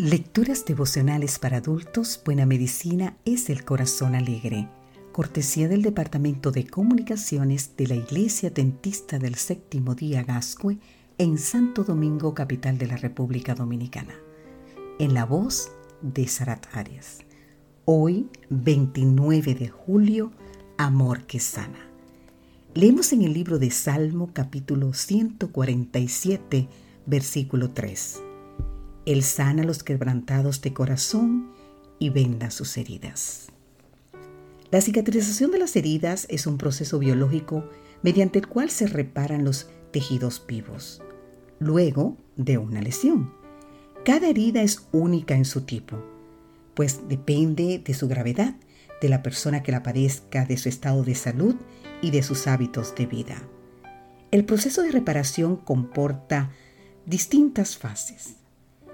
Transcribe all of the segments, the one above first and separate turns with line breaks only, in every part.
Lecturas devocionales para adultos, Buena Medicina es el Corazón Alegre. Cortesía del Departamento de Comunicaciones de la Iglesia Dentista del Séptimo Día Gascue en Santo Domingo, capital de la República Dominicana. En la voz de Sarat Arias. Hoy, 29 de julio, Amor que sana. Leemos en el libro de Salmo capítulo 147, versículo 3. Él sana los quebrantados de corazón y venda sus heridas. La cicatrización de las heridas es un proceso biológico mediante el cual se reparan los tejidos vivos, luego de una lesión. Cada herida es única en su tipo, pues depende de su gravedad, de la persona que la padezca, de su estado de salud y de sus hábitos de vida. El proceso de reparación comporta distintas fases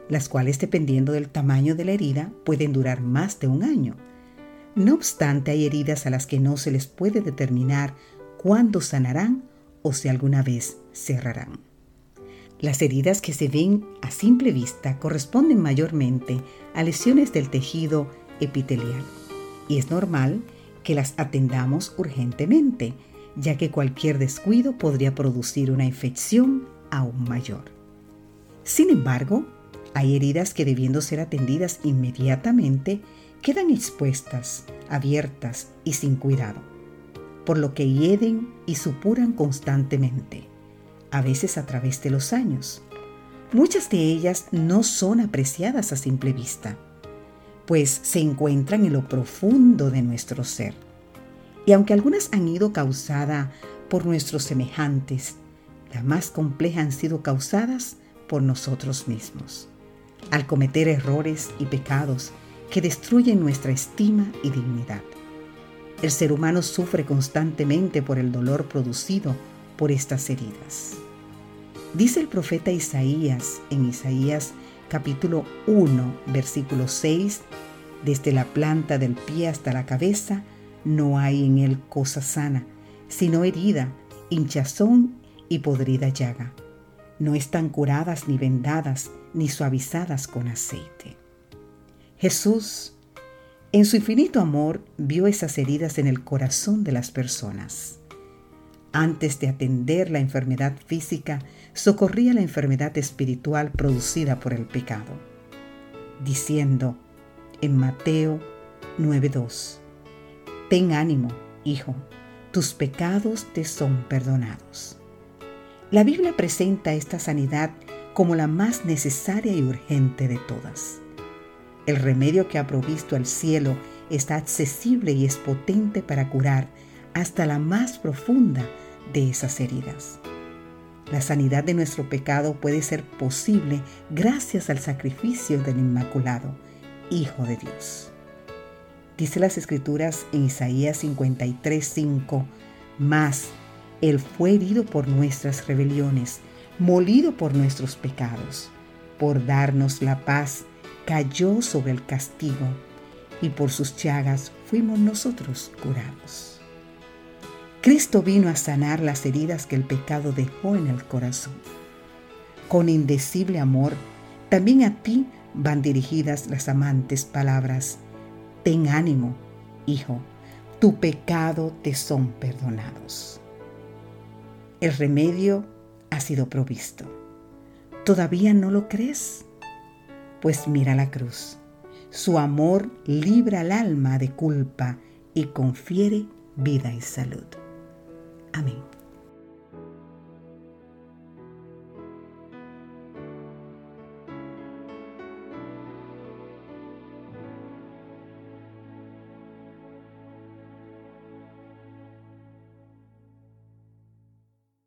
las cuales dependiendo del tamaño de la herida pueden durar más de un año. No obstante, hay heridas a las que no se les puede determinar cuándo sanarán o si alguna vez cerrarán. Las heridas que se ven a simple vista corresponden mayormente a lesiones del tejido epitelial y es normal que las atendamos urgentemente, ya que cualquier descuido podría producir una infección aún mayor. Sin embargo, hay heridas que debiendo ser atendidas inmediatamente quedan expuestas, abiertas y sin cuidado, por lo que hieden y supuran constantemente, a veces a través de los años. Muchas de ellas no son apreciadas a simple vista, pues se encuentran en lo profundo de nuestro ser. Y aunque algunas han ido causadas por nuestros semejantes, las más complejas han sido causadas por nosotros mismos al cometer errores y pecados que destruyen nuestra estima y dignidad. El ser humano sufre constantemente por el dolor producido por estas heridas. Dice el profeta Isaías en Isaías capítulo 1, versículo 6, desde la planta del pie hasta la cabeza no hay en él cosa sana, sino herida, hinchazón y podrida llaga. No están curadas ni vendadas, ni suavizadas con aceite. Jesús, en su infinito amor, vio esas heridas en el corazón de las personas. Antes de atender la enfermedad física, socorría la enfermedad espiritual producida por el pecado, diciendo en Mateo 9:2, Ten ánimo, hijo, tus pecados te son perdonados. La Biblia presenta esta sanidad como la más necesaria y urgente de todas. El remedio que ha provisto el cielo está accesible y es potente para curar hasta la más profunda de esas heridas. La sanidad de nuestro pecado puede ser posible gracias al sacrificio del Inmaculado, Hijo de Dios. Dice las Escrituras en Isaías 53:5, Mas Él fue herido por nuestras rebeliones, molido por nuestros pecados. Por darnos la paz, cayó sobre el castigo, y por sus llagas fuimos nosotros curados. Cristo vino a sanar las heridas que el pecado dejó en el corazón. Con indecible amor, también a ti van dirigidas las amantes palabras. Ten ánimo, hijo, tu pecado te son perdonados. El remedio ha sido provisto. ¿Todavía no lo crees? Pues mira la cruz. Su amor libra al alma de culpa y confiere vida y salud. Amén.